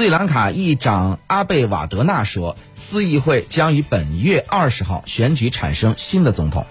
斯里兰卡议长阿贝瓦德纳说斯议会将于本月二十号选举产生新的总统。